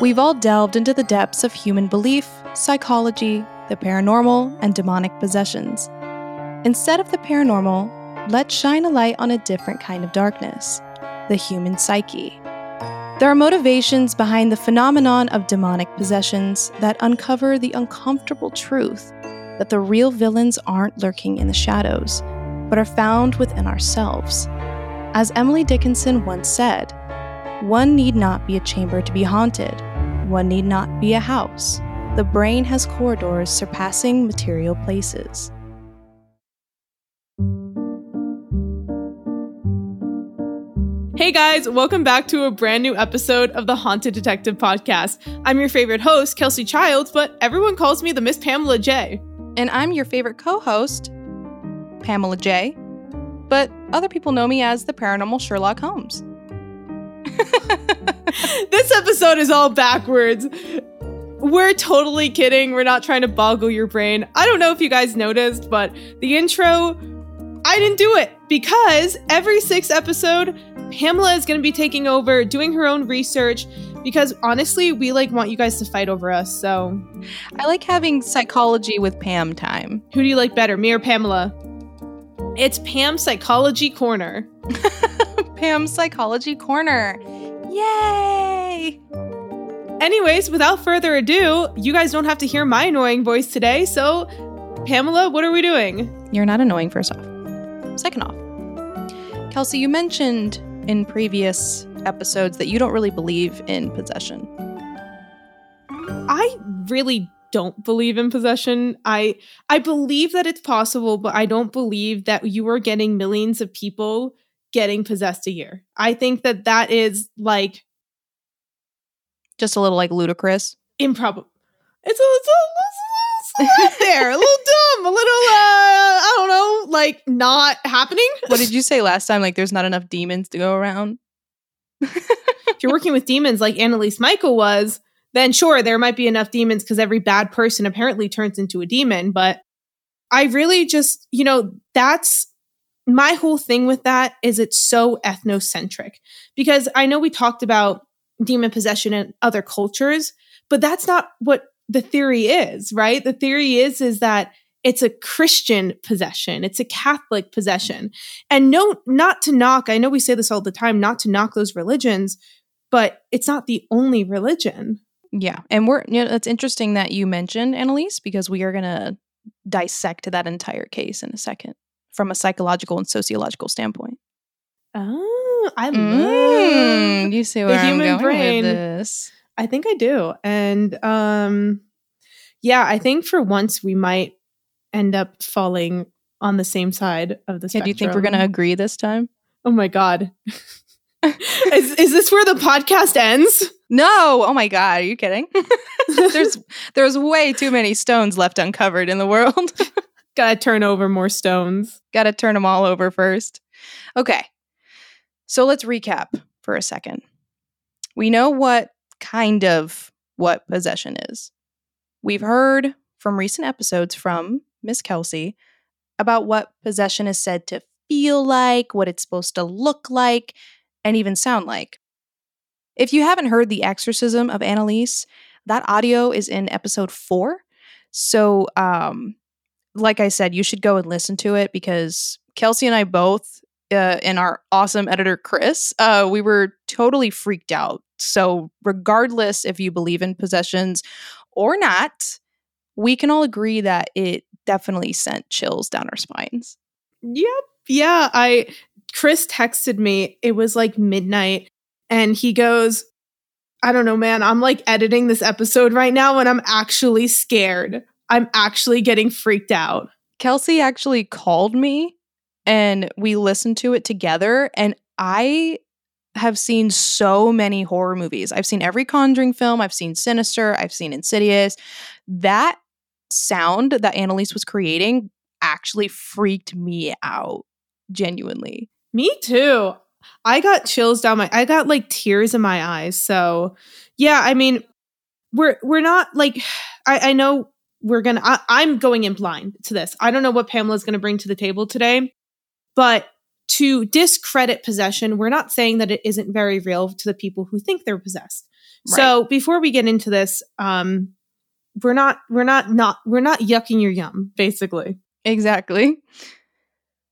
We've all delved into the depths of human belief, psychology, the paranormal, and demonic possessions. Instead of the paranormal, let's shine a light on a different kind of darkness the human psyche. There are motivations behind the phenomenon of demonic possessions that uncover the uncomfortable truth that the real villains aren't lurking in the shadows, but are found within ourselves. As Emily Dickinson once said, one need not be a chamber to be haunted, one need not be a house. The brain has corridors surpassing material places. Hey guys, welcome back to a brand new episode of the Haunted Detective Podcast. I'm your favorite host, Kelsey Childs, but everyone calls me the Miss Pamela J. And I'm your favorite co host, Pamela J. But other people know me as the paranormal Sherlock Holmes. this episode is all backwards. We're totally kidding. We're not trying to boggle your brain. I don't know if you guys noticed, but the intro, I didn't do it because every sixth episode, Pamela is going to be taking over, doing her own research. Because honestly, we like want you guys to fight over us. So I like having psychology with Pam time. Who do you like better, me or Pamela? It's Pam Psychology Corner. Pam Psychology Corner. Yay! Anyways, without further ado, you guys don't have to hear my annoying voice today. So, Pamela, what are we doing? You're not annoying, first off. Second off, Kelsey, you mentioned in previous episodes that you don't really believe in possession. I really don't believe in possession. I I believe that it's possible, but I don't believe that you are getting millions of people getting possessed a year. I think that that is like just a little like ludicrous. Improbable. It's a, it's a, it's a, it's a little there, a little dumb, a little uh, I don't know, like not happening. What did you say last time? Like there's not enough demons to go around. if you're working with demons like Anneliese Michael was, then sure, there might be enough demons because every bad person apparently turns into a demon. But I really just, you know, that's my whole thing with that is it's so ethnocentric because I know we talked about demon possession in other cultures, but that's not what the theory is, right? The theory is is that it's a Christian possession. It's a Catholic possession. And no, not to knock, I know we say this all the time, not to knock those religions, but it's not the only religion. Yeah. And we're, you know, it's interesting that you mentioned Anneliese because we are going to dissect that entire case in a second from a psychological and sociological standpoint. Oh, I love mm, you see where the I'm going brain. with this. I think I do. And um yeah, I think for once we might end up falling on the same side of the spectrum. Yeah, do you think we're going to agree this time? Oh my god. is is this where the podcast ends? No. Oh my god, are you kidding? there's there's way too many stones left uncovered in the world. Got to turn over more stones. Got to turn them all over first. Okay. So let's recap for a second. We know what kind of what possession is. We've heard from recent episodes from Miss Kelsey about what possession is said to feel like, what it's supposed to look like, and even sound like. If you haven't heard The Exorcism of Anneliese, that audio is in episode four. So, um, like I said, you should go and listen to it because Kelsey and I both, uh, and our awesome editor Chris, uh, we were totally freaked out. So, regardless if you believe in possessions or not, we can all agree that it definitely sent chills down our spines. Yep. Yeah. I, Chris texted me, it was like midnight, and he goes, I don't know, man. I'm like editing this episode right now and I'm actually scared. I'm actually getting freaked out. Kelsey actually called me and we listened to it together. And I have seen so many horror movies. I've seen every Conjuring film, I've seen Sinister, I've seen Insidious. That sound that Anneliese was creating actually freaked me out genuinely. Me too. I got chills down my I got like tears in my eyes. So yeah, I mean, we're we're not like I, I know we're gonna I, I'm going in blind to this. I don't know what Pamela's gonna bring to the table today, but to discredit possession, we're not saying that it isn't very real to the people who think they're possessed. So before we get into this, um, we're not we're not not we're not yucking your yum, basically. Exactly.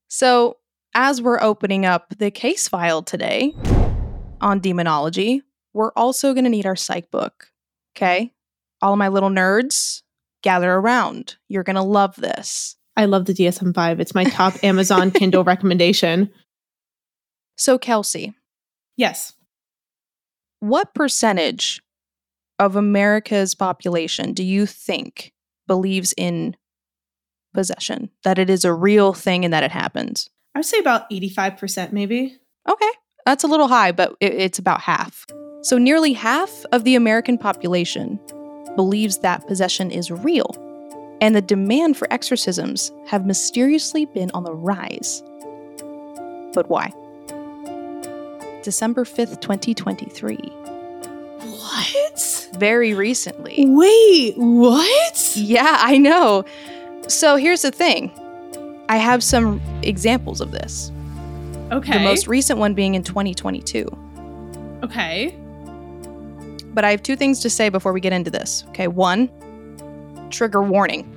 So, as we're opening up the case file today on demonology, we're also going to need our psych book. Okay? All of my little nerds, gather around. You're going to love this. I love the DSM five. It's my top Amazon Kindle recommendation. So, Kelsey, Yes. what percentage of America's population do you think believes in possession, that it is a real thing and that it happens? I would say about 85% maybe. Okay, that's a little high, but it, it's about half. So, nearly half of the American population believes that possession is real, and the demand for exorcisms have mysteriously been on the rise. But why? December 5th, 2023. What? Very recently. Wait, what? Yeah, I know. So here's the thing I have some examples of this. Okay. The most recent one being in 2022. okay. But I have two things to say before we get into this. Okay, one, trigger warning.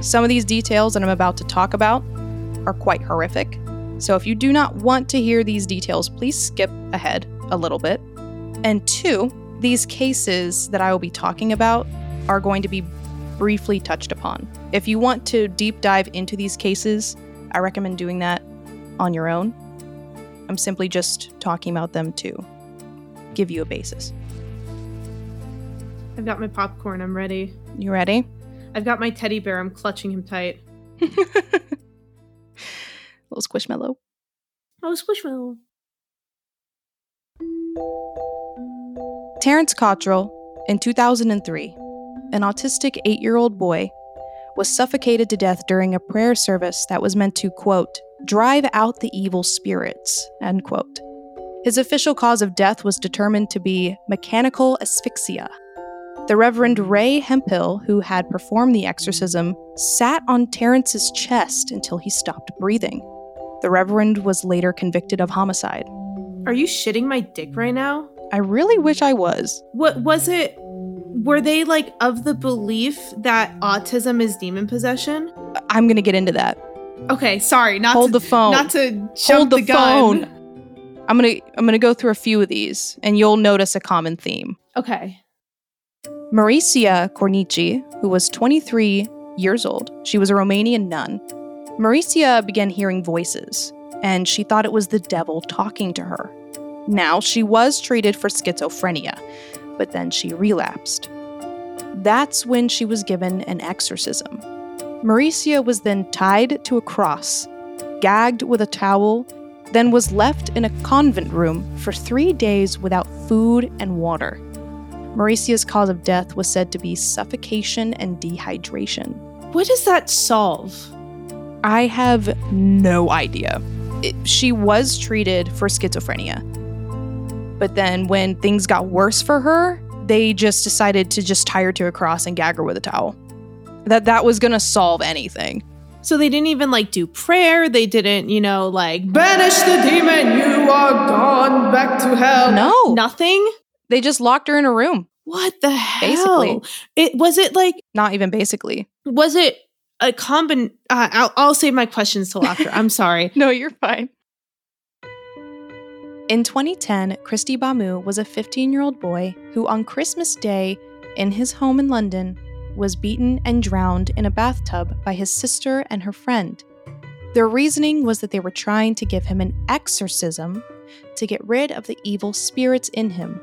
Some of these details that I'm about to talk about are quite horrific. So if you do not want to hear these details, please skip ahead a little bit. And two, these cases that I will be talking about are going to be briefly touched upon. If you want to deep dive into these cases, I recommend doing that on your own. I'm simply just talking about them to give you a basis. I've got my popcorn. I'm ready. You ready? I've got my teddy bear. I'm clutching him tight. Little squishmallow. Oh, squishmallow. Terrence Cottrell, in 2003, an autistic eight year old boy, was suffocated to death during a prayer service that was meant to, quote, drive out the evil spirits, end quote. His official cause of death was determined to be mechanical asphyxia. The Reverend Ray Hemphill, who had performed the exorcism, sat on Terrence's chest until he stopped breathing. The Reverend was later convicted of homicide. Are you shitting my dick right now? I really wish I was. What was it? Were they like of the belief that autism is demon possession? I'm going to get into that. Okay, sorry, not Hold to, the phone. not to jump Hold the, the, gun. phone. I'm to I'm to go through a few of these and you'll notice a common theme. Okay. Mauricia Cornici, who was 23 years old, she was a Romanian nun. Mauricia began hearing voices, and she thought it was the devil talking to her. Now, she was treated for schizophrenia, but then she relapsed. That's when she was given an exorcism. Mauricia was then tied to a cross, gagged with a towel, then was left in a convent room for three days without food and water. Mauricia's cause of death was said to be suffocation and dehydration. What does that solve? I have no idea. It- she was treated for schizophrenia. But then when things got worse for her, they just decided to just tie her to a cross and gag her with a towel. That that was going to solve anything. So they didn't even like do prayer. They didn't, you know, like banish the demon. You are gone back to hell. No. nothing. They just locked her in a room. What the hell? Basically. it was it like Not even basically. was it a combin? Uh, I'll, I'll save my questions till after. I'm sorry. No, you're fine. In 2010, Kristy Bamu was a 15 year old boy who, on Christmas Day, in his home in London, was beaten and drowned in a bathtub by his sister and her friend. Their reasoning was that they were trying to give him an exorcism to get rid of the evil spirits in him.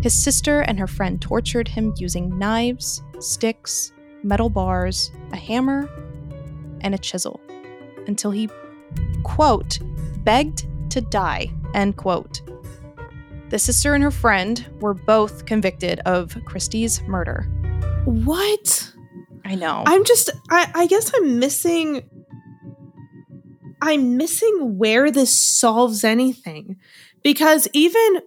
His sister and her friend tortured him using knives, sticks, metal bars, a hammer, and a chisel until he, quote, begged to die, end quote. The sister and her friend were both convicted of Kristy's murder. What? I know. I'm just. I, I guess I'm missing. I'm missing where this solves anything, because even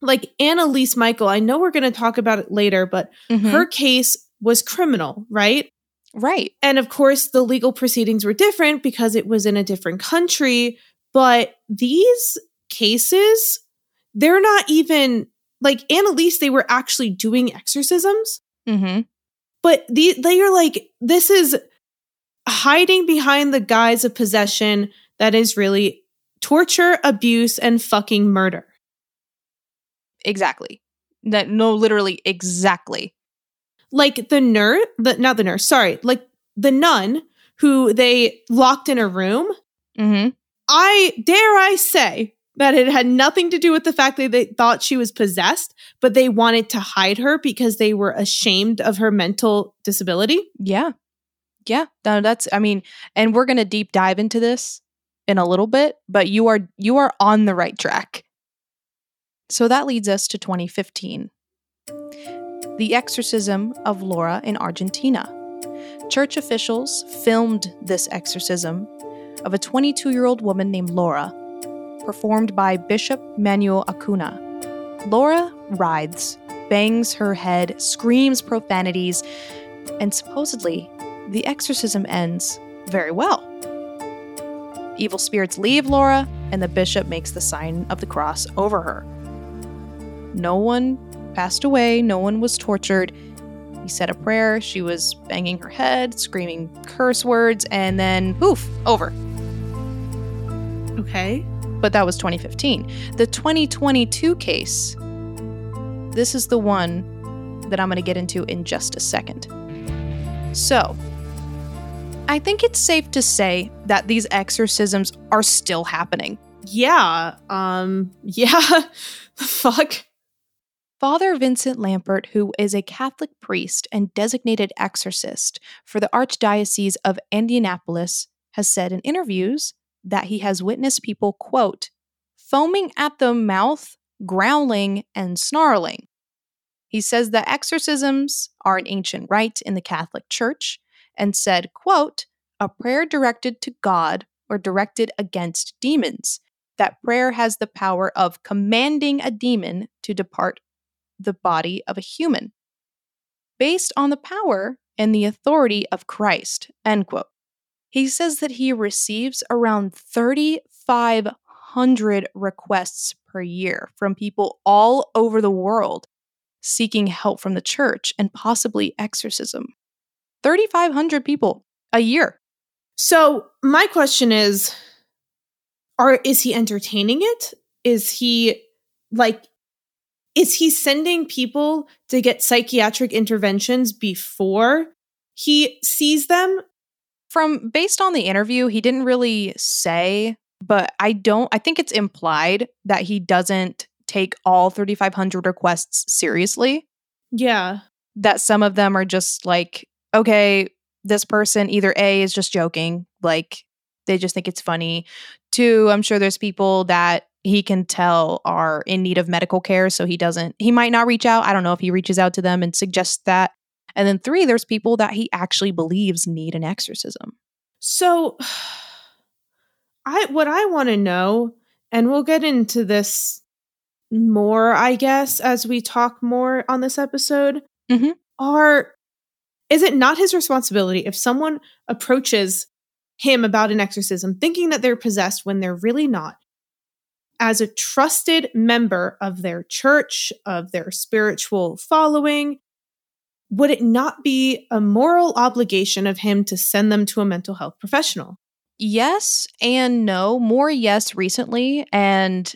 like Anneliese Michael, I know we're going to talk about it later, but Mhm. her case was criminal, right? right. And of course, the legal proceedings were different because it was in a different country. But these cases, they're not even like Anneliese, they were actually doing exorcisms. Mm-hmm. But the, they are like, this is hiding behind the guise of possession that is really torture, abuse, and fucking murder. Exactly. That no, literally exactly. Like the nurse, the not the nurse, sorry, like the nun who they locked in a room. Mm-hmm. I dare I say that it had nothing to do with the fact that they thought she was possessed, but they wanted to hide her because they were ashamed of her mental disability. Yeah. Yeah. No, that's I mean, and we're gonna deep dive into this in a little bit, but you are you are on the right track. So that leads us to 2015. The exorcism of Laura in Argentina. Church officials filmed this exorcism of a 22 year old woman named Laura, performed by Bishop Manuel Acuna. Laura writhes, bangs her head, screams profanities, and supposedly the exorcism ends very well. Evil spirits leave Laura, and the bishop makes the sign of the cross over her. No one passed away, no one was tortured. He said a prayer, she was banging her head, screaming curse words, and then poof, over. Okay. But that was 2015. The 2022 case, this is the one that I'm going to get into in just a second. So, I think it's safe to say that these exorcisms are still happening. Yeah. Um yeah. the fuck. Father Vincent Lampert, who is a Catholic priest and designated exorcist for the Archdiocese of Indianapolis, has said in interviews that he has witnessed people, quote, foaming at the mouth, growling, and snarling. He says that exorcisms are an ancient rite in the Catholic Church and said, quote, a prayer directed to God or directed against demons. That prayer has the power of commanding a demon to depart the body of a human, based on the power and the authority of Christ. End quote. He says that he receives around 3,500 requests per year from people all over the world seeking help from the church and possibly exorcism. 3,500 people a year. So, my question is are is he entertaining it? Is he like is he sending people to get psychiatric interventions before he sees them? From based on the interview, he didn't really say, but I don't I think it's implied that he doesn't take all 3500 requests seriously. Yeah. That some of them are just like, okay, this person either A is just joking, like they just think it's funny. Two, I'm sure there's people that he can tell are in need of medical care. So he doesn't, he might not reach out. I don't know if he reaches out to them and suggests that. And then three, there's people that he actually believes need an exorcism. So I what I want to know, and we'll get into this more, I guess, as we talk more on this episode, Mhm. are is it not his responsibility if someone approaches him about an exorcism thinking that they're possessed when they're really not? As a trusted member of their church, of their spiritual following, would it not be a moral obligation of him to send them to a mental health professional? Yes and no. More yes recently. And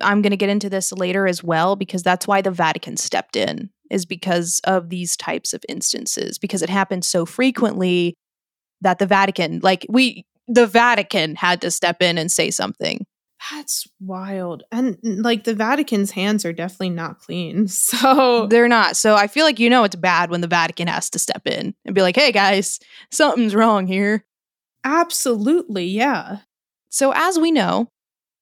I'm going to get into this later as well because that's why the Vatican stepped in, is because of these types of instances, because it happens so frequently that the Vatican, like, we, the Vatican had to step in and say something. That's wild. And like the Vatican's hands are definitely not clean. So They're not. So I feel like you know it's bad when the Vatican has to step in and be like, hey guys, something's wrong here. absolutely, yeah. So, as we know,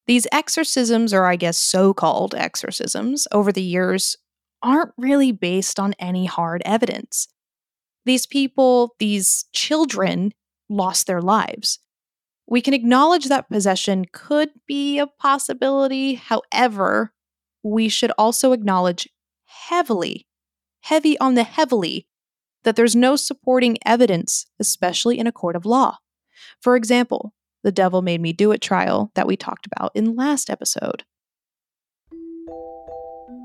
these exorcisms, or I guess so called exorcisms, over the years aren't really based on any hard evidence. These people, these children, lost their lives. We can acknowledge that possession could be a possibility. However, we should also acknowledge heavily, heavy on the heavily, that there's no supporting evidence, especially in a court of law. For example, the devil made me do it trial that we talked about in last episode.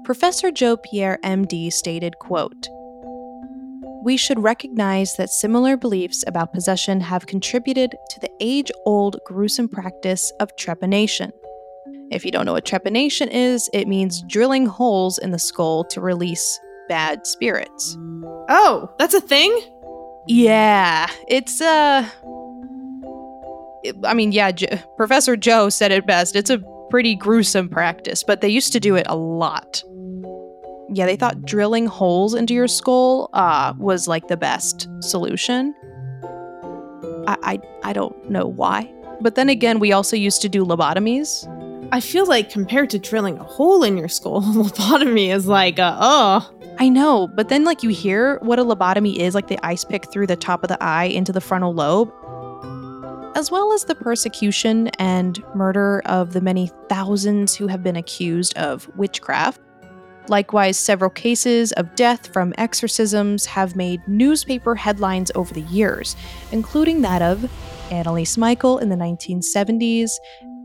Professor Joe Pierre MD stated, quote, we should recognize that similar beliefs about possession have contributed to the age old gruesome practice of trepanation. If you don't know what trepanation is, it means drilling holes in the skull to release bad spirits. Oh, that's a thing? Yeah, it's uh I mean, yeah, J- Professor Joe said it best. It's a pretty gruesome practice, but they used to do it a lot. Yeah, they thought drilling holes into your skull uh, was like the best solution. I, I I don't know why, but then again, we also used to do lobotomies. I feel like compared to drilling a hole in your skull, lobotomy is like, uh, oh. I know, but then like you hear what a lobotomy is, like the ice pick through the top of the eye into the frontal lobe, as well as the persecution and murder of the many thousands who have been accused of witchcraft. Likewise, several cases of death from exorcisms have made newspaper headlines over the years, including that of Anneliese Michael in the 1970s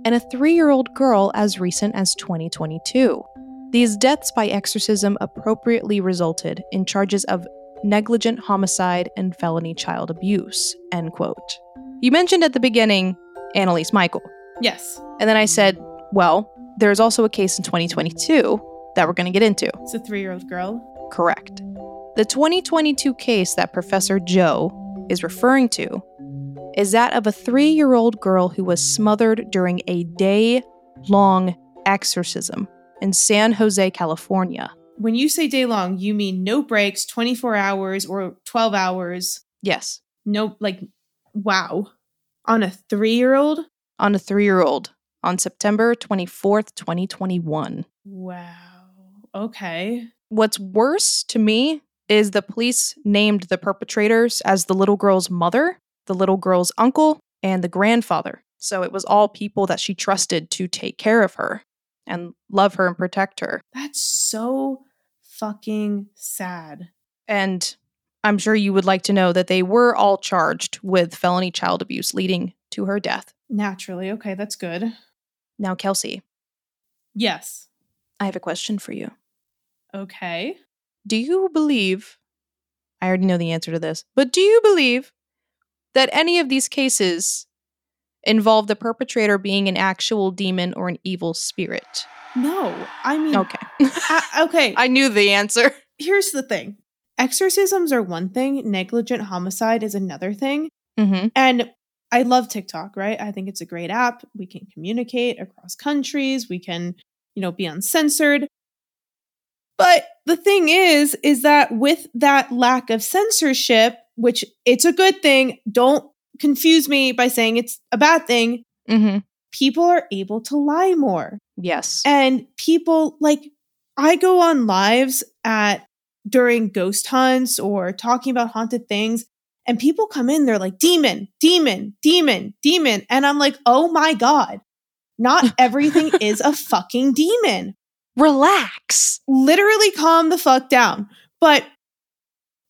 and a three year old girl as recent as 2022. These deaths by exorcism appropriately resulted in charges of negligent homicide and felony child abuse. End quote. You mentioned at the beginning Anneliese Michael. Yes. And then I said, well, there's also a case in 2022 that we're going to get into. It's a three year old girl. Correct. The 2022 case that Professor Joe is referring to is that of a three year old girl who was smothered during a day long exorcism in San Jose, California. When you say day long, you mean no breaks, 24 hours or 12 hours. Yes, No, like, wow. On a three year old? on a three year old on September 24th, 2021. Wow. Okay. What's worse to me is the police named the perpetrators as the little girl's mother, the little girl's uncle, and the grandfather. So it was all people that she trusted to take care of her and love her and protect her. That's so fucking sad. And I'm sure you would like to know that they were all charged with felony child abuse leading to her death. Naturally. Okay, that's good. Now, Kelsey, Yes. I have a question for you. Okay. Do you believe? I already know the answer to this, but do you believe that any of these cases involve the perpetrator being an actual demon or an evil spirit? No, I mean, Okay. I- okay. I knew the answer. Here's the thing exorcisms are one thing, negligent homicide is another thing. Mm-hmm. And I love TikTok, right? I think it's a great app. We can communicate across countries, we can, you know, be uncensored. But the thing is, is that with that lack of censorship, which it's a good thing, don't confuse me by saying it's a bad thing, Mm-hmm. people are able to lie more. Yes. And people like I go on lives at during ghost hunts or talking about haunted things and people come in they're like demon, demon, demon, demon and I'm like, "Oh my god. Not everything is a fucking demon. Relax. Literally calm the fuck down." But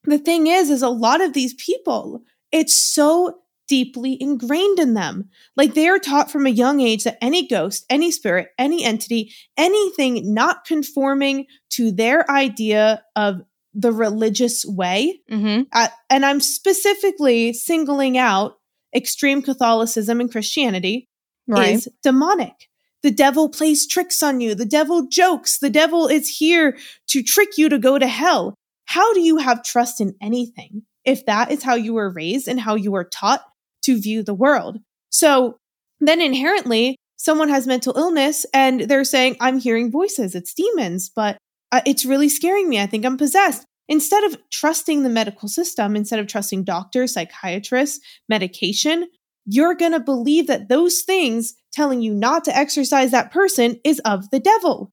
the thing is is a lot of these people it's so deeply ingrained in them. Like they are taught from a young age that any ghost, any spirit, any entity, anything not conforming to their idea of the religious way, Mm-hmm. uh, and I'm specifically singling out extreme Catholicism and Christianity, Right. is demonic. The devil plays tricks on you. The devil jokes. The devil is here to trick you to go to hell. How do you have trust in anything if that is how you were raised and how you were taught to view the world? So then inherently, someone has mental illness and they're saying, I'm hearing voices. It's demons, but uh, it's really scaring me. I think I'm possessed. Instead of trusting the medical system, instead of trusting doctors, psychiatrists, medication, you're going to believe that those things telling you not to exorcise that person is of the devil.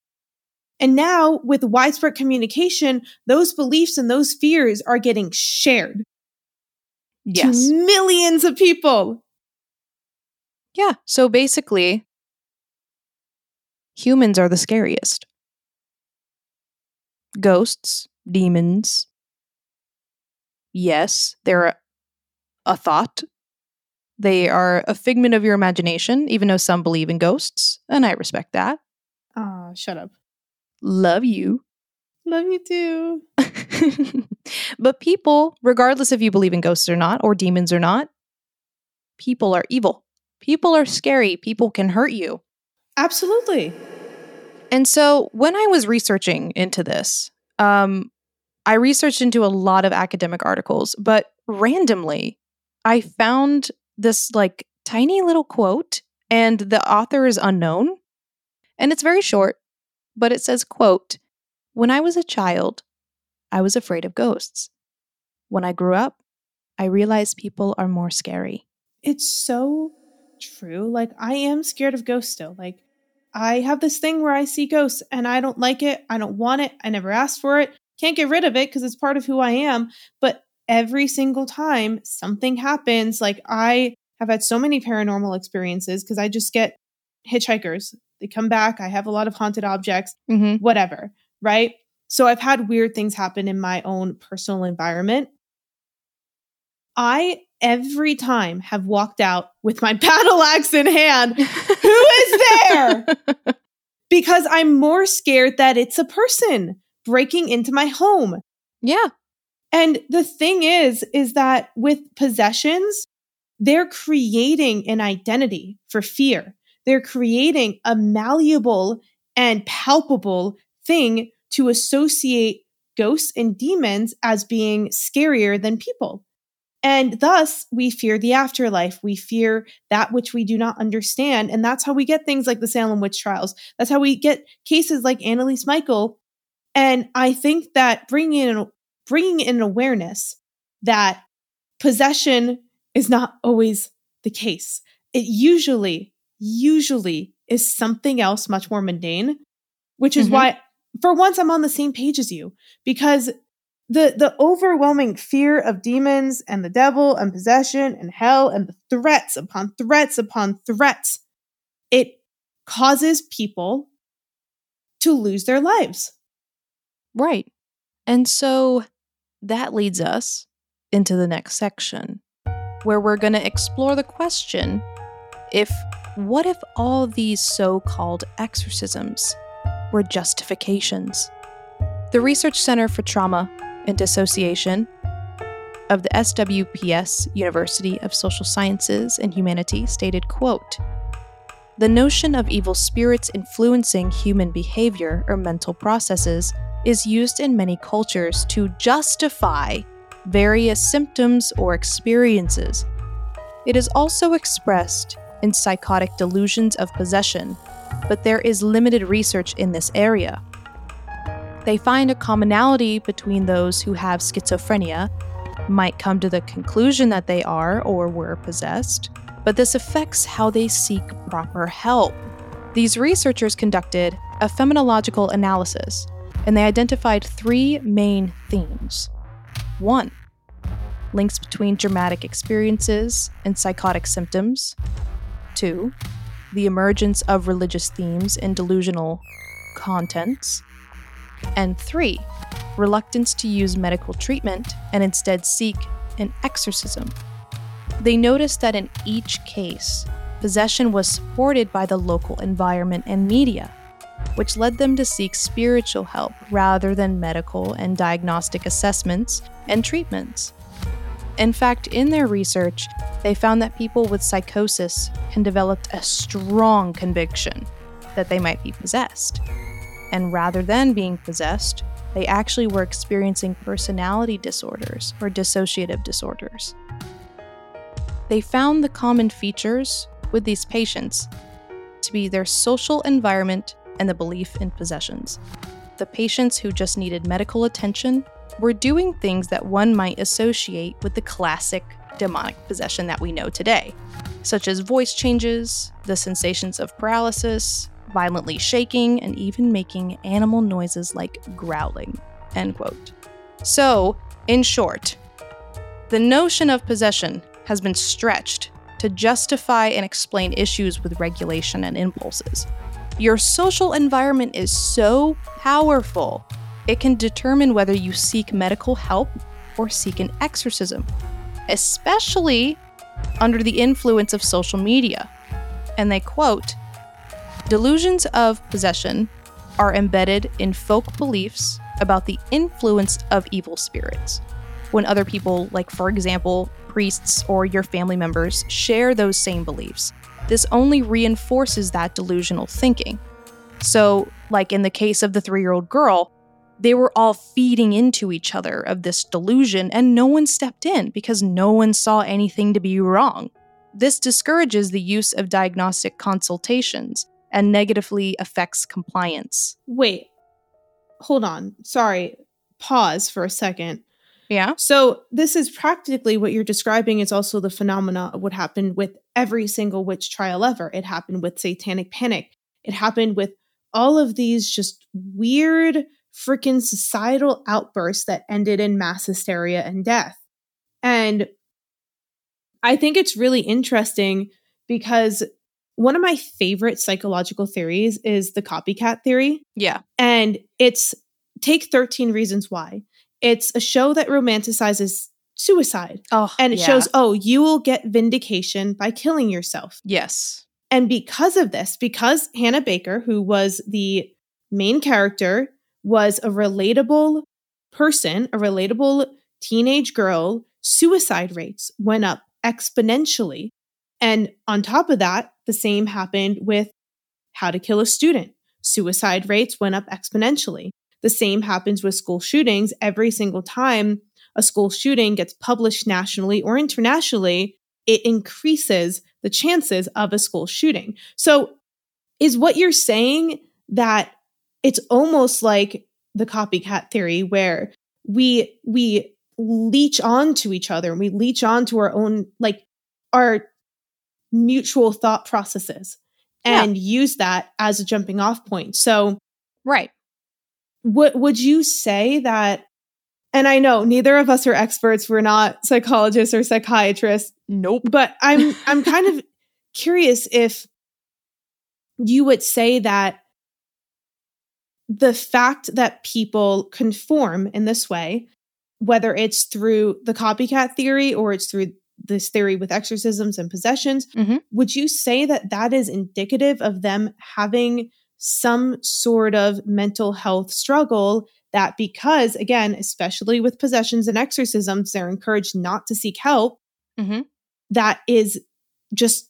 And now, with widespread communication, those beliefs and those fears are getting shared Yes. to millions of people. Yeah. So basically, humans are the scariest. Ghosts, demons. Yes, they're a, a thought. They are a figment of your imagination, even though some believe in ghosts, and I respect that. Oh, shut up. Love you. Love you too. but people, regardless if you believe in ghosts or not, or demons or not, people are evil. People are scary. People can hurt you. Absolutely. And so when I was researching into this, um, I researched into a lot of academic articles, but randomly, I found this like tiny little quote, and the author is unknown. And it's very short, but it says, quote, When I was a child, I was afraid of ghosts. When I grew up, I realized people are more scary. It's so true. Like, I am scared of ghosts still. Like, I have this thing where I see ghosts and I don't like it. I don't want it. I never asked for it. Can't get rid of it because it's part of who I am. But every single time something happens, like I have had so many paranormal experiences because I just get hitchhikers. They come back. I have a lot of haunted objects, Mm-hmm. whatever. Right. So I've had weird things happen in my own personal environment. I every time have walked out with my battle axe in hand. Who is there? because I'm more scared that it's a person breaking into my home. yeah. And the thing is, is that with possessions, they're creating an identity for fear. They're creating a malleable and palpable thing to associate ghosts and demons as being scarier than people. And thus, we fear the afterlife. We fear that which we do not understand. And that's how we get things like the Salem witch trials. That's how we get cases like Anneliese Michael. And I think that bringing in, bringing in awareness that possession is not always the case. It usually, usually is something else much more mundane, which is Mhm. why, for once, I'm on the same page as you because the the overwhelming fear of demons and the devil and possession and hell and the threats upon threats upon threats it causes people to lose their lives Right. And so that leads us into the next section, where we're going to explore the question if what if all these so called exorcisms were justifications? The Research Center for Trauma and Dissociation of the SWPS University of Social Sciences and Humanity stated quote the notion of evil spirits influencing human behavior or mental processes is used in many cultures to justify various symptoms or experiences. It is also expressed in psychotic delusions of possession, but there is limited research in this area. They find a commonality between those who have schizophrenia, might come to the conclusion that they are or were possessed, but this affects how they seek proper help. These researchers conducted a phenomenological analysis and they identified three main themes. One, links between dramatic experiences and psychotic symptoms. Two, the emergence of religious themes in delusional contents. And three, reluctance to use medical treatment and instead seek an exorcism. They noticed that in each case, possession was supported by the local environment and media, which led them to seek spiritual help rather than medical and diagnostic assessments and treatments. In fact, in their research, they found that people with psychosis can develop a strong conviction that they might be possessed. And rather than being possessed, they actually were experiencing personality disorders or dissociative disorders. They found the common features with these patients to be their social environment and the belief in possessions. The patients who just needed medical attention were doing things that one might associate with the classic demonic possession that we know today, such as voice changes, the sensations of paralysis, violently shaking, and even making animal noises like growling. End quote. So, in short, the notion of possession has been stretched to justify and explain issues with regulation and impulses. Your social environment is so powerful, it can determine whether you seek medical help or seek an exorcism, especially under the influence of social media. And they quote Delusions of possession are embedded in folk beliefs about the influence of evil spirits. When other people, like for example, priests or your family members, share those same beliefs, this only reinforces that delusional thinking. So, like in the case of the three year old girl, they were all feeding into each other of this delusion, and no one stepped in because no one saw anything to be wrong. This discourages the use of diagnostic consultations and negatively affects compliance. Wait, hold on. Sorry. Pause for a second. Yeah. So, this is practically what you're describing is also the phenomena of what happened with every single witch trial ever. It happened with Satanic Panic. It happened with all of these just weird freaking societal outbursts that ended in mass hysteria and death. And I think it's really interesting because one of my favorite psychological theories is the copycat theory. Yeah. And it's Take 13 Reasons Why. It's a show that romanticizes suicide. Oh, And it yeah. shows, oh, you will get vindication by killing yourself. Yes. And because of this, because Hannah Baker, who was the main character, was a relatable person, a relatable teenage girl, suicide rates went up exponentially. And on top of that, the same happened with How to Kill a Student. Suicide rates went up exponentially. The same happens with school shootings. Every single time a school shooting gets published nationally or internationally, it increases the chances of a school shooting. So, is what you're saying that it's almost like the copycat theory where we we leech on to each other and we leech on to our own like our mutual thought processes Yeah. and use that as a jumping off point. So, Right. Would would you say that and I know neither of us are experts, we're not psychologists or psychiatrists, Nope. but I'm I'm kind of curious if you would say that the fact that people conform in this way, whether it's through the copycat theory or it's through this theory with exorcisms and possessions, Mhm. would you say that that is indicative of them having some sort of mental health struggle that because again especially with possessions and exorcisms they're encouraged not to seek help Mhm. that is just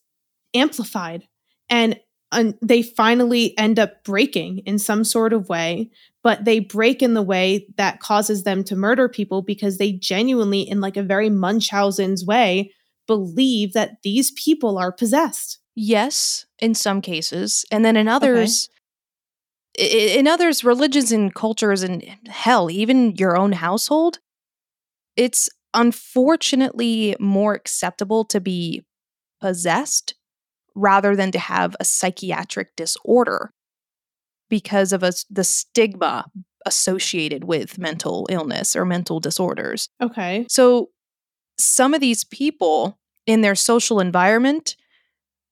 amplified. And and they finally end up breaking in some sort of way but they break in the way that causes them to murder people because they genuinely in like a very munchausen's way believe that these people are possessed. Yes, in some cases, and then in others, i- in others, religions and cultures, and hell, even your own household, it's unfortunately more acceptable to be possessed rather than to have a psychiatric disorder because of us the stigma associated with mental illness or mental disorders. okay So some of these people in their social environment,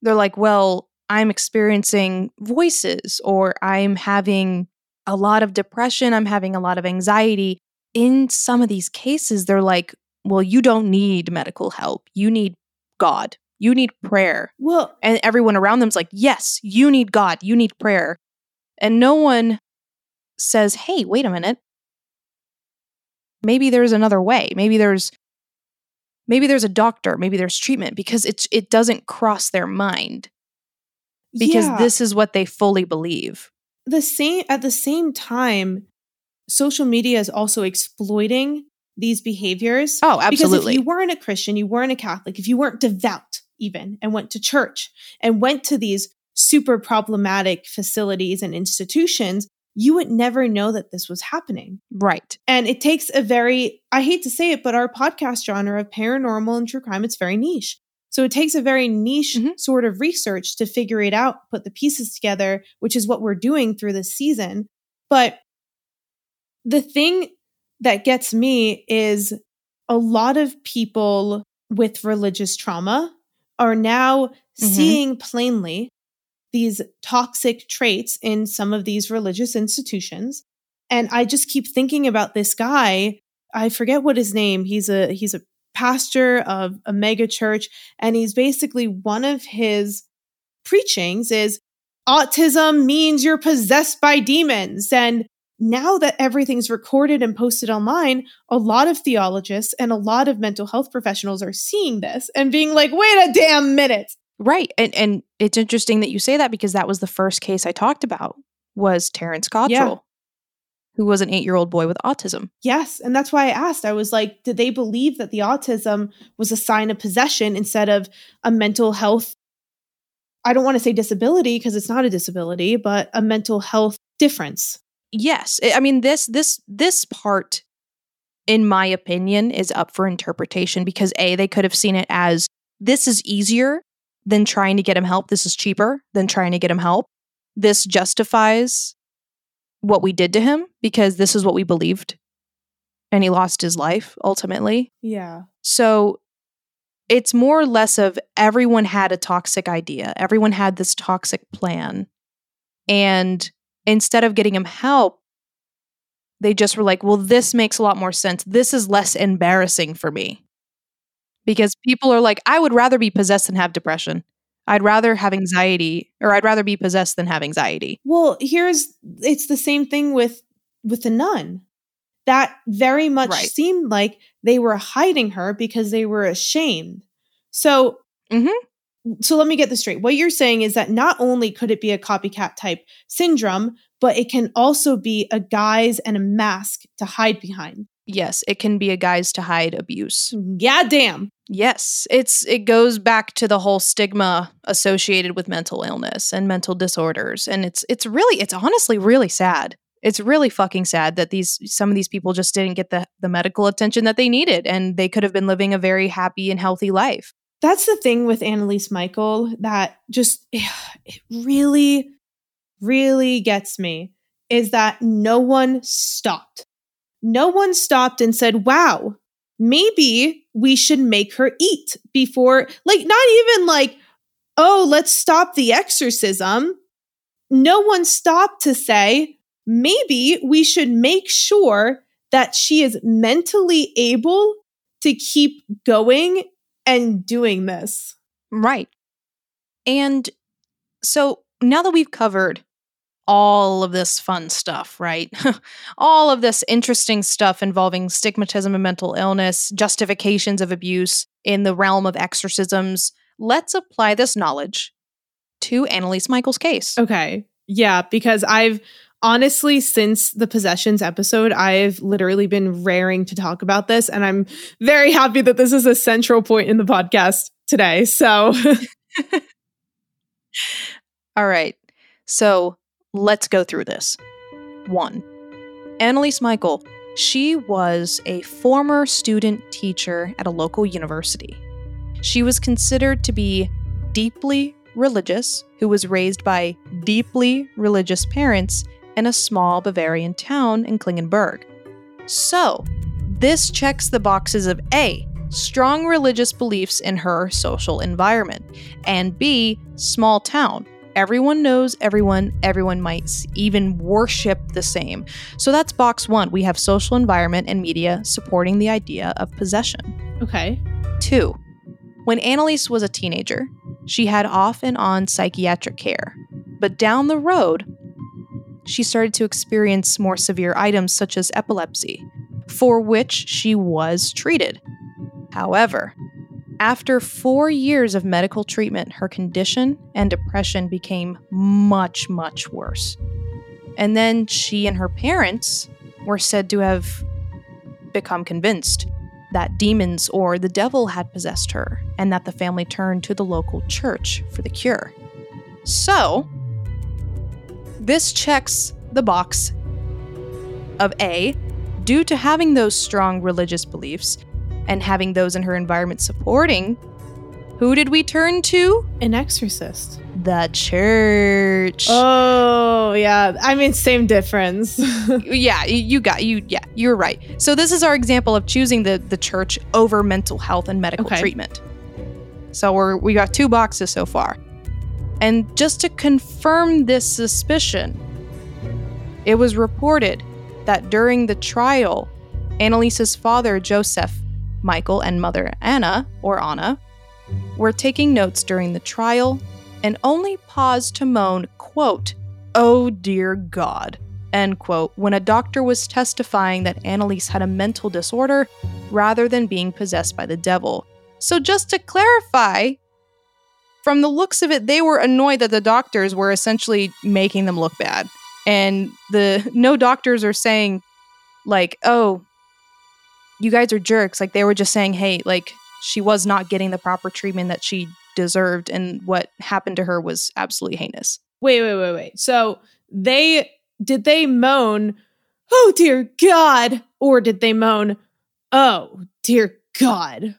they're like, well, I'm experiencing voices or I'm having a lot of depression, I'm having a lot of anxiety. In some of these cases, they're like, well, you don't need medical help. You need God. You need prayer. well And everyone around them's like, yes, you need God. You need prayer. And no one says, hey, wait a minute. Maybe there's another way. Maybe there's maybe there's a doctor, maybe there's treatment because it's it doesn't cross their mind because yeah. this is what they fully believe. the same at the same time social media is also exploiting these behaviors Oh, because absolutely. if you weren't a christian you weren't a catholic if you weren't devout even and went to church and went to these super problematic facilities and institutions you would never know that this was happening right. and it takes a very i hate to say it but our podcast genre of paranormal and true crime it's very niche so it takes a very niche Mhm. sort of research to figure it out put the pieces together which is what we're doing through this season but the thing that gets me is a lot of people with religious trauma are now Mhm. seeing plainly these toxic traits in some of these religious institutions and i just keep thinking about this guy i forget what his name he's a he's a pastor of a mega church. And he's basically one of his preachings is autism means you're possessed by demons. And now that everything's recorded and posted online, a lot of theologists and a lot of mental health professionals are seeing this and being like, wait a damn minute. Right. And and it's interesting that you say that because that was the first case I talked about was Terrence Cottrell, Yeah. Who was an 8-year-old boy with autism. Yes. And that's why I asked. I was like, did they believe that the autism was a sign of possession instead of a mental health? I don't want to say disability because it's not a disability, but a mental health difference. Yes. I mean this this this part in my opinion is up for interpretation because A they could have seen it as this is easier than trying to get him help. This is cheaper than trying to get him help. This justifies what we did to him because this is what we believed. And he lost his life ultimately. Yeah. So it's more or less of everyone had a toxic idea. Everyone had this toxic plan. And instead of getting him help, they just were like, well, this makes a lot more sense. This is less embarrassing for me. Because people are like, I would rather be possessed than have depression. I'd rather have anxiety, or I'd rather be possessed than have anxiety. Well, here's it's the same thing with with the nun. That very much Right. seemed like they were hiding her because they were ashamed. So mm-hmm. so let me get this straight. What you're saying is that not only could it be a copycat type syndrome, but it can also be a guise and a mask to hide behind. Yes, it can be a guise to hide abuse. Yeah, damn. Yes, it's it goes back to the whole stigma associated with mental illness and mental disorders and it's it's really it's honestly really sad. It's really fucking sad that these some of these people just didn't get the the medical attention that they needed and they could have been living a very happy and healthy life. That's the thing with Anneliese Michael that just it really, really gets me is that no one stopped. No one stopped and said, wow, maybe we should make her eat before, like, not even like, oh, let's stop the exorcism. No one stopped to say, maybe we should make sure that she is mentally able to keep going and doing this. Right. And so now that we've covered all of this fun stuff, right? all of this interesting stuff involving stigmatism and mental illness, justifications of abuse in the realm of exorcisms, let's apply this knowledge to Anneliese Michael's case. Okay. Yeah, because I've honestly, since the possessions episode, I've literally been raring to talk about this. And I'm very happy that this is a central point in the podcast today. So, All right. So let's go through this. One, Anneliese Michael, she was a former student teacher at a local university. She was considered to be deeply religious, who was raised by deeply religious parents in a small Bavarian town in Klingenberg. So, this checks the boxes of A, strong religious beliefs in her social environment, and B, small town. Everyone knows everyone, everyone might even worship the same. So that's box one. We have social environment and media supporting the idea of possession. okay. Two, when Anneliese was a teenager, she had off and on psychiatric care. But down the road, she started to experience more severe items such as epilepsy, for which she was treated. However, after four years of medical treatment, her condition and depression became much, much worse. And then she and her parents were said to have become convinced that demons or the devil had possessed her, and that the family turned to the local church for the cure. So, this checks the box of A, due to having those strong religious beliefs and having those in her environment supporting, who did we turn to? An exorcist. The church. Oh, yeah. I mean, same difference. yeah, you got you. Yeah, you're right. So this is our example of choosing the the church over mental health and medical Okay. treatment. So we're we got two boxes so far, and just to confirm this suspicion, it was reported that during the trial, Anneliese's father Joseph Michael and mother Anna, or Anna, were taking notes during the trial and only paused to moan, quote, Oh dear God, end quote, when a doctor was testifying that Anneliese had a mental disorder rather than being possessed by the devil. So, just to clarify, from the looks of it, they were annoyed that the doctors were essentially making them look bad. And the no doctors are saying, like, oh, you guys are jerks. Like, they were just saying, hey, like, she was not getting the proper treatment that she deserved, and what happened to her was absolutely heinous. Wait, wait, wait, wait. So they did they moan, "Oh dear God," or did they moan, "Oh dear God"?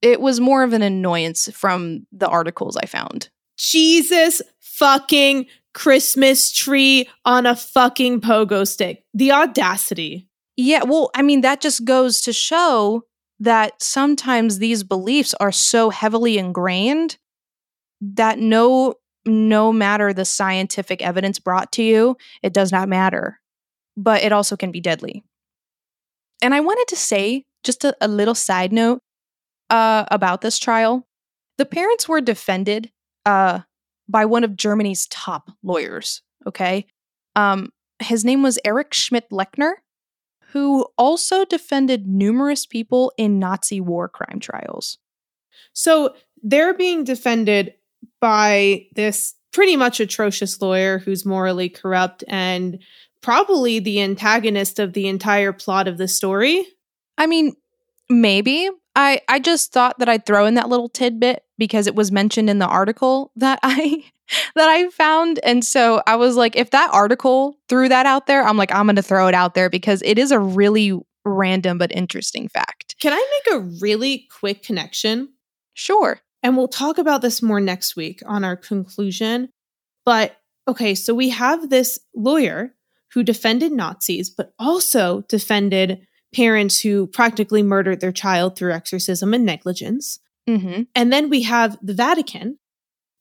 It was more of an annoyance from the articles I found. Jesus fucking Christmas tree on a fucking pogo stick. The audacity. Yeah, well, I mean, that just goes to show that sometimes these beliefs are so heavily ingrained that no no matter the scientific evidence brought to you, it does not matter. But it also can be deadly. And I wanted to say just a, a little side note uh, about this trial. The parents were defended uh, by one of Germany's top lawyers. Okay. Um, his name was Erich Schmidt Leichner, who also defended numerous people in Nazi war crime trials. So they're being defended by this pretty much atrocious lawyer who's morally corrupt and probably the antagonist of the entire plot of the story. I mean, maybe. I I just thought that I'd throw in that little tidbit because it was mentioned in the article that I that I found and so I was like if that article threw that out there, I'm like I'm going to throw it out there because it is a really random but interesting fact. Can I make a really quick connection? Sure. And we'll talk about this more next week on our conclusion. But okay, so we have this lawyer who defended Nazis, but also defended parents who practically murdered their child through exorcism and negligence. Mm-hmm. And then we have the Vatican,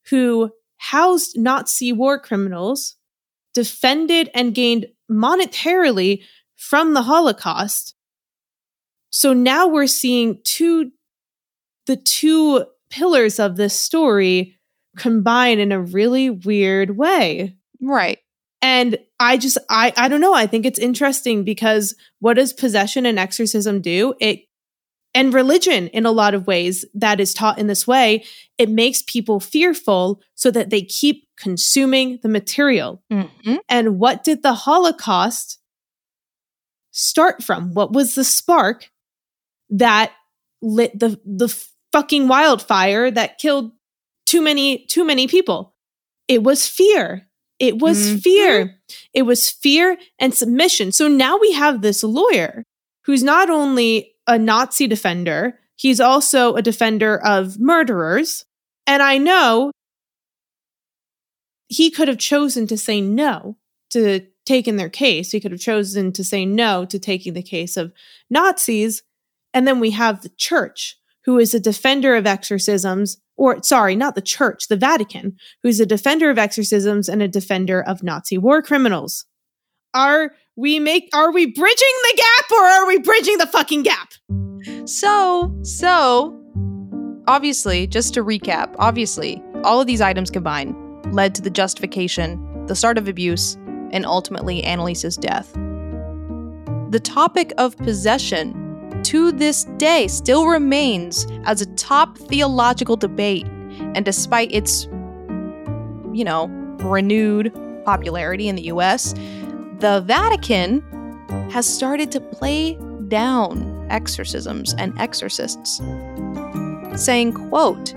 who housed Nazi war criminals, defended and gained monetarily from the Holocaust. So now we're seeing two, the two pillars of this story combine in a really weird way. Right. And I just I I don't know, I think it's interesting because what does possession and exorcism do? It and religion in a lot of ways that is taught in this way, it makes people fearful so that they keep consuming the material. Mm-hmm. And what did the Holocaust start from? What was the spark that lit the the fucking wildfire that killed too many too many people. It was fear. It was mm-hmm. fear. It was fear and submission. So now we have this lawyer who's not only a Nazi defender, he's also a defender of murderers. And I know he could have chosen to say no to taking their case. He could have chosen to say no to taking the case of Nazis. And then we have the church who is a defender of exorcisms, or sorry, not the church, the Vatican, who's a defender of exorcisms and a defender of Nazi war criminals. Are we make are we bridging the gap or are we bridging the fucking gap? So, so obviously, just to recap, obviously, all of these items combined led to the justification, the start of abuse, and ultimately Anneliese's death. The topic of possession to this day still remains as a top theological debate. And despite its, you know, renewed popularity in the US, the Vatican has started to play down exorcisms and exorcists, saying, quote,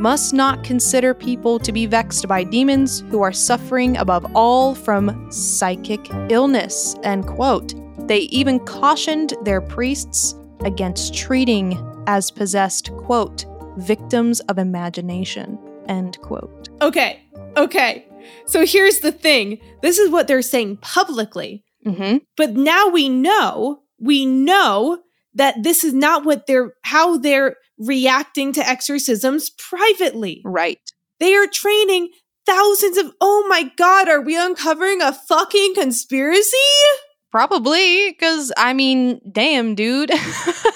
must not consider people to be vexed by demons who are suffering above all from psychic illness, end quote. They even cautioned their priests against treating as possessed, quote, victims of imagination, end quote. Okay, okay. So here's the thing this is what they're saying publicly. Mm-hmm. But now we know, we know that this is not what they're, how they're reacting to exorcisms privately. Right. They are training thousands of, oh my God, are we uncovering a fucking conspiracy? Probably, because I mean, damn, dude. it's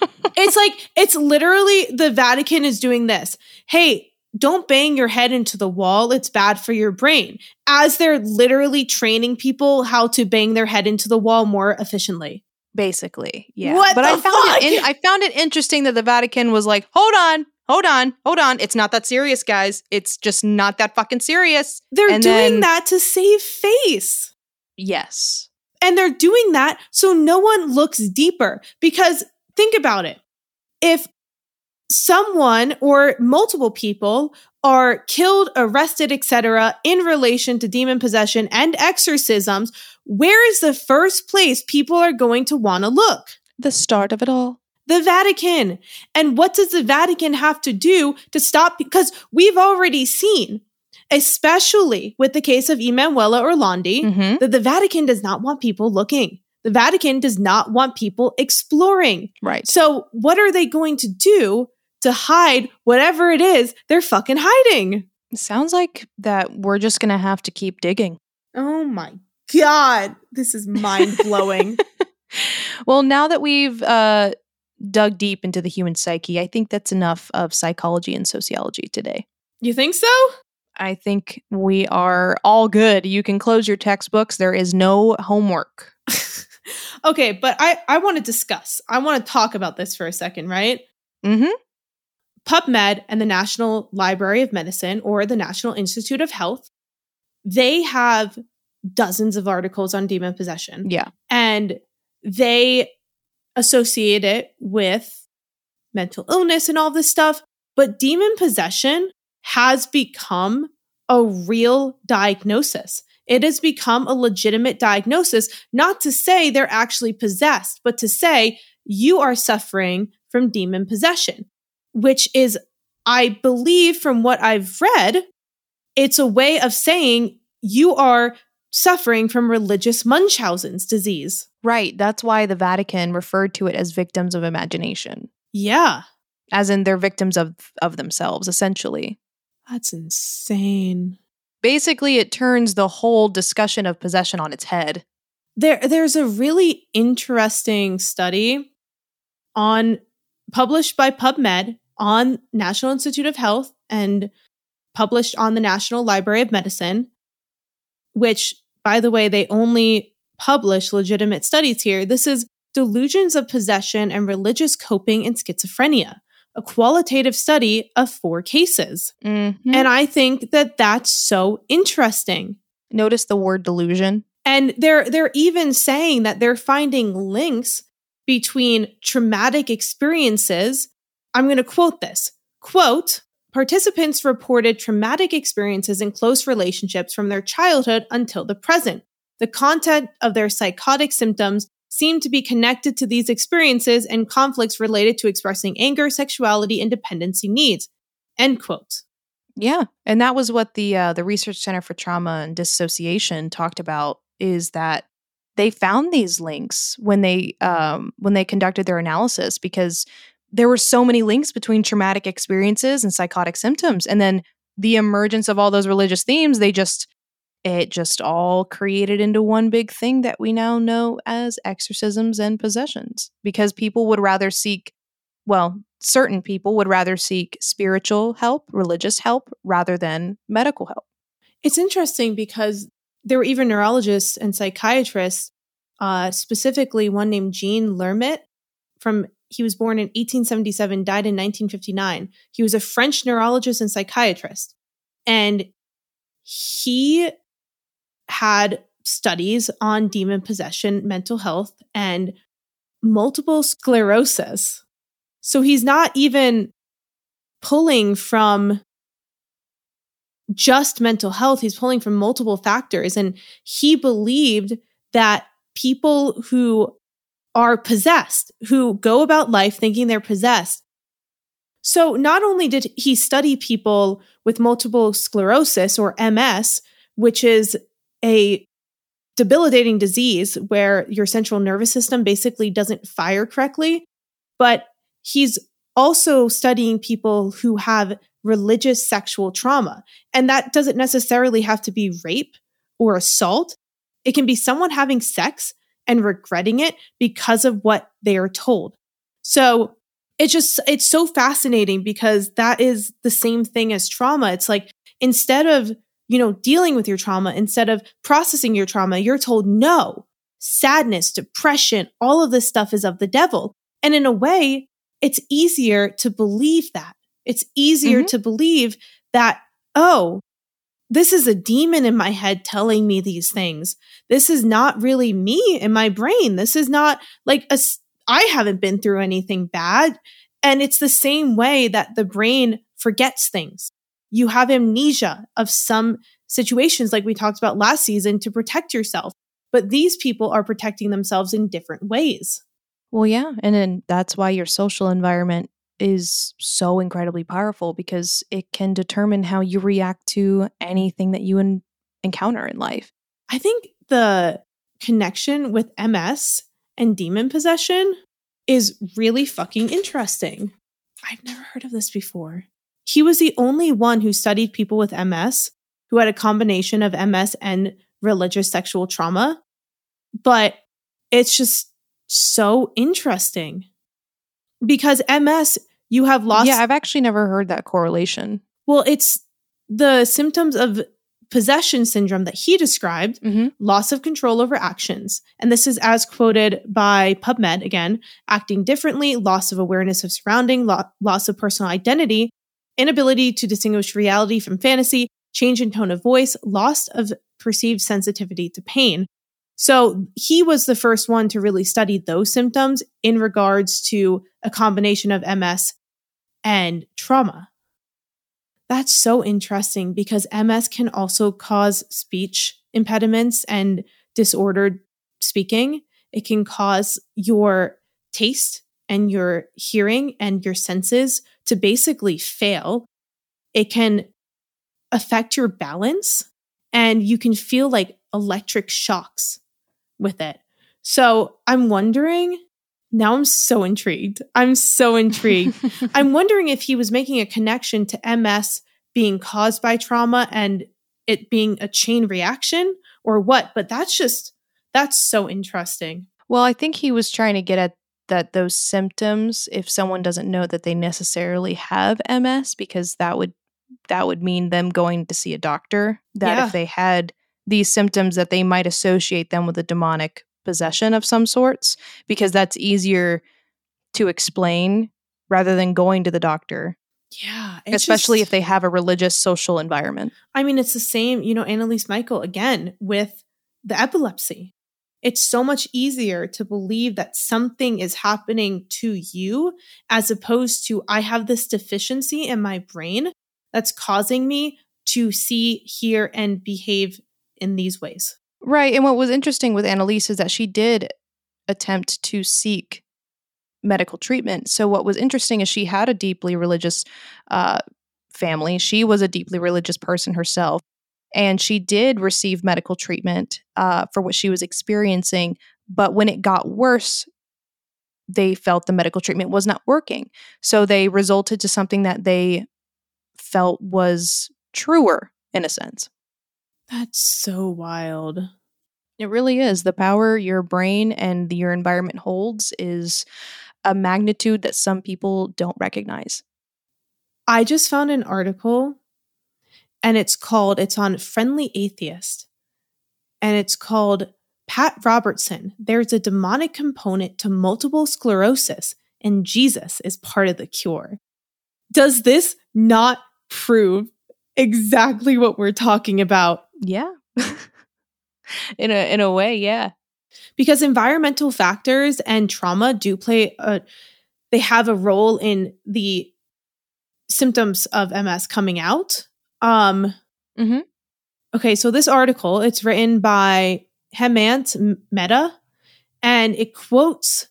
it's like it's literally the Vatican is doing this. Hey, don't bang your head into the wall. It's bad for your brain. As they're literally training people how to bang their head into the wall more efficiently. Basically, yeah. What but I found fuck? it. In, I found it interesting that the Vatican was like, "Hold on, hold on, hold on. It's not that serious, guys. It's just not that fucking serious." They're And doing then- that to save face. Yes. And they're doing that so no one looks deeper. Because think about it. If someone or multiple people are killed, arrested, etc., in relation to demon possession and exorcisms, where is the first place people are going to want to look? The start of it all. the Vatican. And what does the Vatican have to do to stop? Because we've already seen, especially with the case of Emanuela Orlandi, Mm-hmm. that the Vatican does not want people looking. The Vatican does not want people exploring. Right. So, what are they going to do to hide whatever it is they're fucking hiding? Sounds like that we're just gonna have to keep digging. Oh my God. This is mind blowing. well, now that we've uh, dug deep into the human psyche, I think that's enough of psychology and sociology today. you think so? I think we are all good. You can close your textbooks. There is no homework. okay, but I, I want to discuss. I want to talk about this for a second, right? Mm-hmm. PubMed and the National Library of Medicine or the National Institute of Health, they have dozens of articles on demon possession Yeah. and they associate it with mental illness and all this stuff. But demon possession has become a real diagnosis. It has become a legitimate diagnosis, not to say they're actually possessed, but to say you are suffering from demon possession, which is, I believe, from what I've read, it's a way of saying you are suffering from religious Munchausen's disease. Right. That's why the Vatican referred to it as victims of imagination, Yeah, as in they're victims of of themselves, essentially. that's insane. Basically, it turns the whole discussion of possession on its head. There, there's a really interesting study on published by PubMed on National Institute of Health and published on the National Library of Medicine, which, by the way, they only publish legitimate studies here. This is Delusions of Possession and Religious Coping in Schizophrenia, a qualitative study of four cases. Mhm. And I think that that's so interesting. Notice the word delusion. And they're they're even saying that they're finding links between traumatic experiences. I'm going to quote this. Quote, participants reported traumatic experiences in close relationships from their childhood until the present. The content of their psychotic symptoms seemed to be connected to these experiences and conflicts related to expressing anger, sexuality, and dependency needs. End quote. Yeah, and that was what the uh, the Research Center for Trauma and Dissociation talked about. Is that they found these links when they um, when they conducted their analysis because there were so many links between traumatic experiences and psychotic symptoms, and then the emergence of all those religious themes. They just it just all created into one big thing that we now know as exorcisms and possessions because people would rather seek well, certain people would rather seek spiritual help, religious help, rather than medical help. It's interesting because there were even neurologists and psychiatrists, uh, specifically one named Jean Lhermitte from he was born in 1877, died in 1959. He was a French neurologist and psychiatrist. And he had studies on demon possession, mental health, and multiple sclerosis. So he's not even pulling from just mental health. He's pulling from multiple factors. And he believed that people who are possessed, who go about life thinking they're possessed. So not only did he study people with multiple sclerosis or MS, which is a debilitating disease where your central nervous system basically doesn't fire correctly, but he's also studying people who have religious sexual trauma. And that doesn't necessarily have to be rape or assault. It can be someone having sex and regretting it because of what they are told. So it's just it's so fascinating because that is the same thing as trauma. It's like instead of, you know, dealing with your trauma, instead of processing your trauma, you're told no. Sadness, depression, all of this stuff is of the devil. And in a way, it's easier to believe that. It's easier Mhm. to believe that, oh, this is a demon in my head telling me these things. This is not really me in my brain. This is not like a, I haven't been through anything bad. And it's the same way that the brain forgets things. You have amnesia of some situations, like we talked about last season, to protect yourself. But these people are protecting themselves in different ways. Well, yeah. And then that's why your social environment is so incredibly powerful because it can determine how you react to anything that you en- encounter in life. I think the connection with MS and demon possession is really fucking interesting. I've never heard of this before. He was the only one who studied people with MS who had a combination of MS and religious sexual trauma. But it's just so interesting because MS, you have lost. Yeah, I've actually never heard that correlation. well, it's the symptoms of possession syndrome that he described Mm-hmm. loss of control over actions. And this is as quoted by PubMed again acting differently, loss of awareness of surrounding, lo- loss of personal identity, inability to distinguish reality from fantasy, change in tone of voice, loss of perceived sensitivity to pain. So he was the first one to really study those symptoms in regards to a combination of MS and trauma. That's so interesting because MS can also cause speech impediments and disordered speaking. It can cause your taste and your hearing and your senses to basically fail. It can affect your balance and you can feel like electric shocks with it. So I'm wondering, now I'm so intrigued. I'm so intrigued. I'm wondering if he was making a connection to MS being caused by trauma and it being a chain reaction or what, but that's just that's so interesting. Well, I think he was trying to get at that those symptoms if someone doesn't know that they necessarily have MS because that would that would mean them going to see a doctor that Yeah. if they had these symptoms that they might associate them with a demonic possession of some sorts because that's easier to explain rather than going to the doctor Yeah, especially if they have a religious social environment. I mean, it's the same, you know, Anneliese Michael again with the epilepsy. It's so much easier to believe that something is happening to you as opposed to I have this deficiency in my brain that's causing me to see, hear, and behave in these ways. Right. And what was interesting with Anneliese is that she did attempt to seek medical treatment. So, what was interesting is she had a deeply religious uh, family. She was a deeply religious person herself. And she did receive medical treatment uh, for what she was experiencing. But when it got worse, they felt the medical treatment was not working. So, they resulted to something that they felt was truer in a sense. That's so wild. It really is. The power your brain and your environment holds is a magnitude that some people don't recognize. I just found an article and it's called, it's on Friendly Atheist. And it's called Pat Robertson. There's a demonic component to multiple sclerosis, and Jesus is part of the cure. Does this not prove exactly what we're talking about? Yeah. in a in a way, yeah. because environmental factors and trauma do play a they have a role in the symptoms of MS coming out. Um Mhm. Okay, so this article, it's written by Hemant M- Mehta and it quotes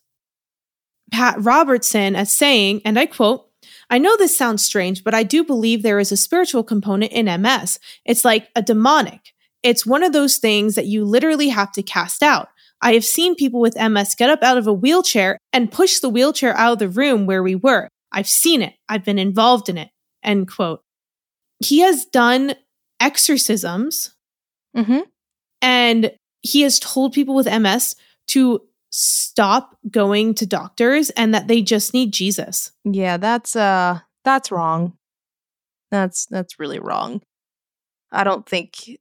Pat Robertson as saying, and I quote, I know this sounds strange, but I do believe there is a spiritual component in MS. It's like a demonic. It's one of those things that you literally have to cast out. I have seen people with MS get up out of a wheelchair and push the wheelchair out of the room where we were. I've seen it. I've been involved in it. End quote. He has done exorcisms Mm-hmm. and he has told people with MS to stop going to doctors and that they just need Jesus. Yeah, that's uh that's wrong. That's that's really wrong. I don't think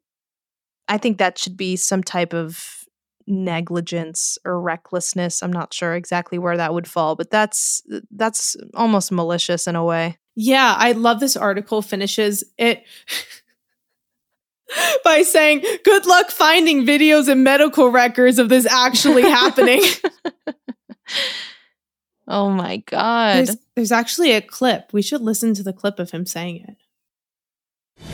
I think that should be some type of negligence or recklessness. I'm not sure exactly where that would fall, but that's that's almost malicious in a way. Yeah, I love this article finishes it by saying, "Good luck finding videos and medical records of this actually happening." oh my god. There's, there's actually a clip. We should listen to the clip of him saying it.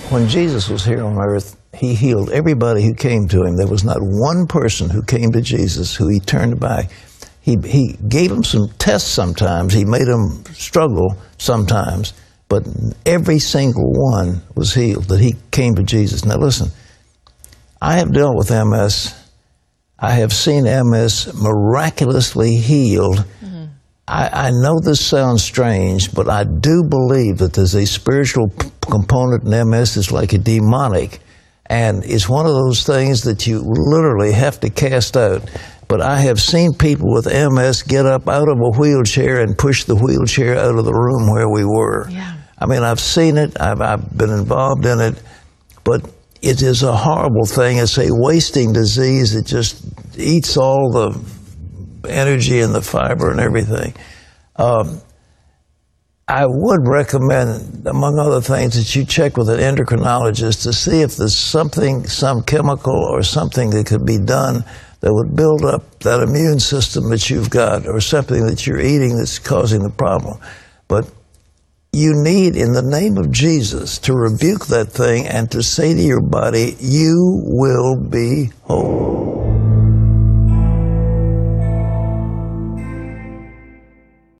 When Jesus was here on earth, he healed everybody who came to him. There was not one person who came to Jesus who he turned back. He, he gave them some tests sometimes. He made them struggle sometimes. But every single one was healed that he came to Jesus. Now, listen, I have dealt with MS. I have seen MS miraculously healed. Mm-hmm. I, I, know this sounds strange, but I do believe that there's a spiritual p- component in MS that's like a demonic. And it's one of those things that you literally have to cast out. But I have seen people with MS get up out of a wheelchair and push the wheelchair out of the room where we were. Yeah. I mean, I've seen it, I've, I've been involved in it, but it is a horrible thing. It's a wasting disease. It just eats all the energy and the fiber and everything. Um, I would recommend, among other things, that you check with an endocrinologist to see if there's something, some chemical or something that could be done that would build up that immune system that you've got or something that you're eating that's causing the problem. But you need, in the name of Jesus, to rebuke that thing and to say to your body, You will be whole.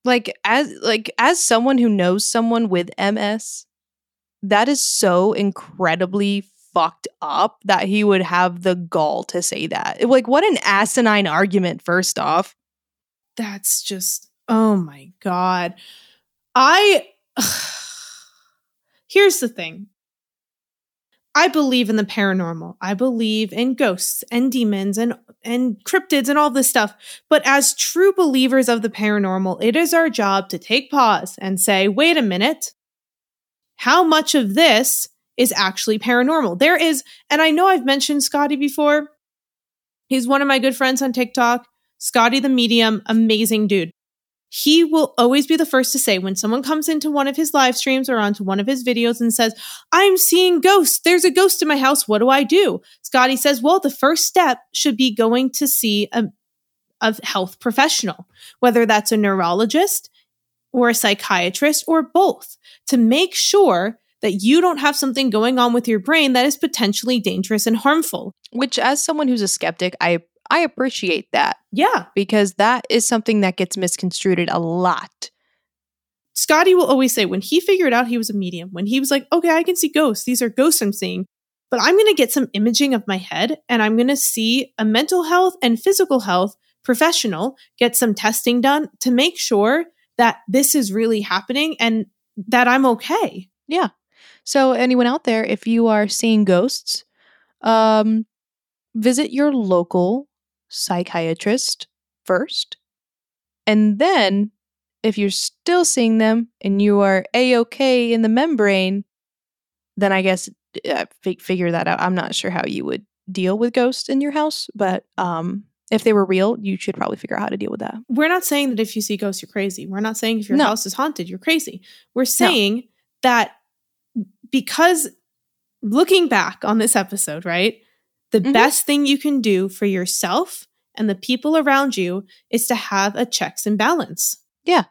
Like as like as someone who knows someone with MS, that is so incredibly fucked up that he would have the gall to say that. Like what an asinine argument first off. That's just oh my god. I Here's the thing. I believe in the paranormal. I believe in ghosts and demons and and cryptids and all this stuff. But as true believers of the paranormal, it is our job to take pause and say, "Wait a minute. How much of this is actually paranormal?" There is, and I know I've mentioned Scotty before. He's one of my good friends on TikTok. Scotty the medium, amazing dude he will always be the first to say when someone comes into one of his live streams or onto one of his videos and says, I'm seeing ghosts. There's a ghost in my house. What do I do? Scotty says, well, the first step should be going to see a, a health professional, whether that's a neurologist or a psychiatrist or both to make sure that you don't have something going on with your brain that is potentially dangerous and harmful. Which, as someone who's a skeptic, I I appreciate that. Yeah. Because that is something that gets misconstrued a lot. Scotty will always say when he figured out he was a medium, when he was like, okay, I can see ghosts. These are ghosts I'm seeing, but I'm going to get some imaging of my head and I'm going to see a mental health and physical health professional get some testing done to make sure that this is really happening and that I'm okay. Yeah. So anyone out there, if you are seeing ghosts, um, visit your local psychiatrist first. And then, if you're still seeing them and you are a okay in the membrane, then I guess uh, f- figure that out. I'm not sure how you would deal with ghosts in your house, but um, if they were real, you should probably figure out how to deal with that. We're not saying that if you see ghosts, you're crazy. We're not saying if your no. house is haunted, you're crazy. We're saying no. that because looking back on this episode, right? The mm-hmm. best thing you can do for yourself and the people around you is to have a checks and balance. Yeah.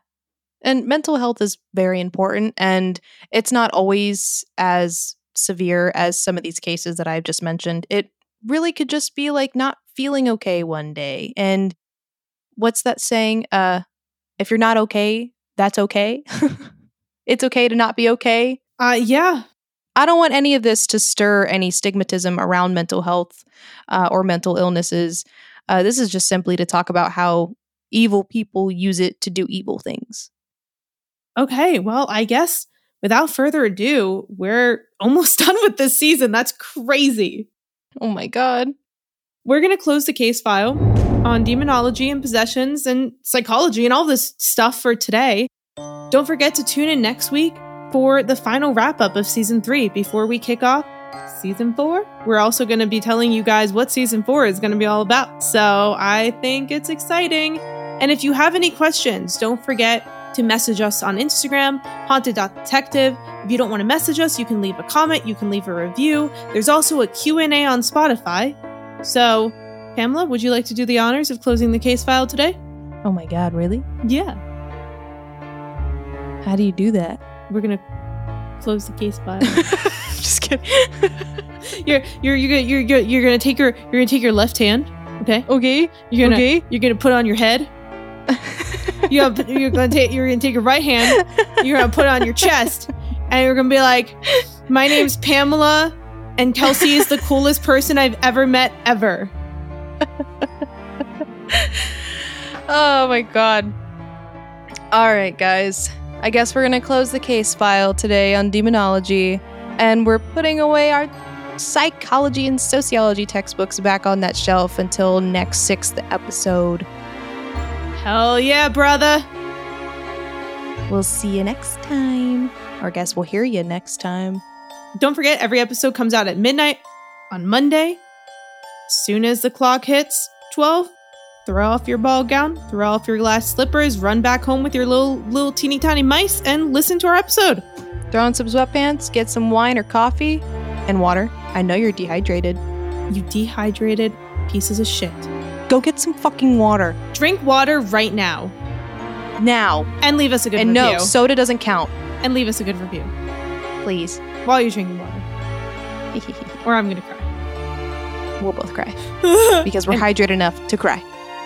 And mental health is very important. And it's not always as severe as some of these cases that I've just mentioned. It really could just be like not feeling okay one day. And what's that saying? Uh, if you're not okay, that's okay. it's okay to not be okay. Uh, yeah. I don't want any of this to stir any stigmatism around mental health uh, or mental illnesses. Uh, this is just simply to talk about how evil people use it to do evil things. Okay, well, I guess without further ado, we're almost done with this season. That's crazy. Oh my God. we're going to close the case file on demonology and possessions and psychology and all this stuff for today. Don't forget to tune in next week for the final wrap up of season three before we kick off season four. We're also going to be telling you guys what season four is going to be all about. So I think it's exciting. And if you have any questions, don't forget to message us on Instagram, haunted.detective. If you don't want to message us, you can leave a comment, you can leave a review. There's also a Q&A on Spotify. So, Pamela, would you like to do the honors of closing the case file today? Oh my god, really? Yeah. How do you do that? We're to close the case file. Just kidding. you're you're you're gonna you're, you're, you're to take your you're to take your left hand, okay? okay. You're to Okay. you're to put on your head. You have, you're going to take you're to take your right hand, you're to put it on your chest, and you're to be like, "My name's Pamela, and Kelsey is the coolest person I've ever met ever." oh my god. All right, guys. I guess we're going to close the case file today on demonology, and we're putting away our psychology and sociology textbooks back on that shelf until next sixth episode. Hell yeah, brother. We'll see you next time. Or I guess we'll hear you next time. Don't forget, every episode comes out at midnight on Monday. Soon as the clock hits 12, throw off your ball gown, throw off your glass slippers, run back home with your little little teeny tiny mice, and listen to our episode. Throw on some sweatpants, get some wine or coffee, and water. I know you're dehydrated. You dehydrated pieces of shit. Go get some fucking water. Drink water right now Now. and leave us a good and review. no, soda doesn't count. and leave us a good review Please. while you're drinking water, or I'm gonna cry. we'll both cry. Because we're hydrated enough to cry.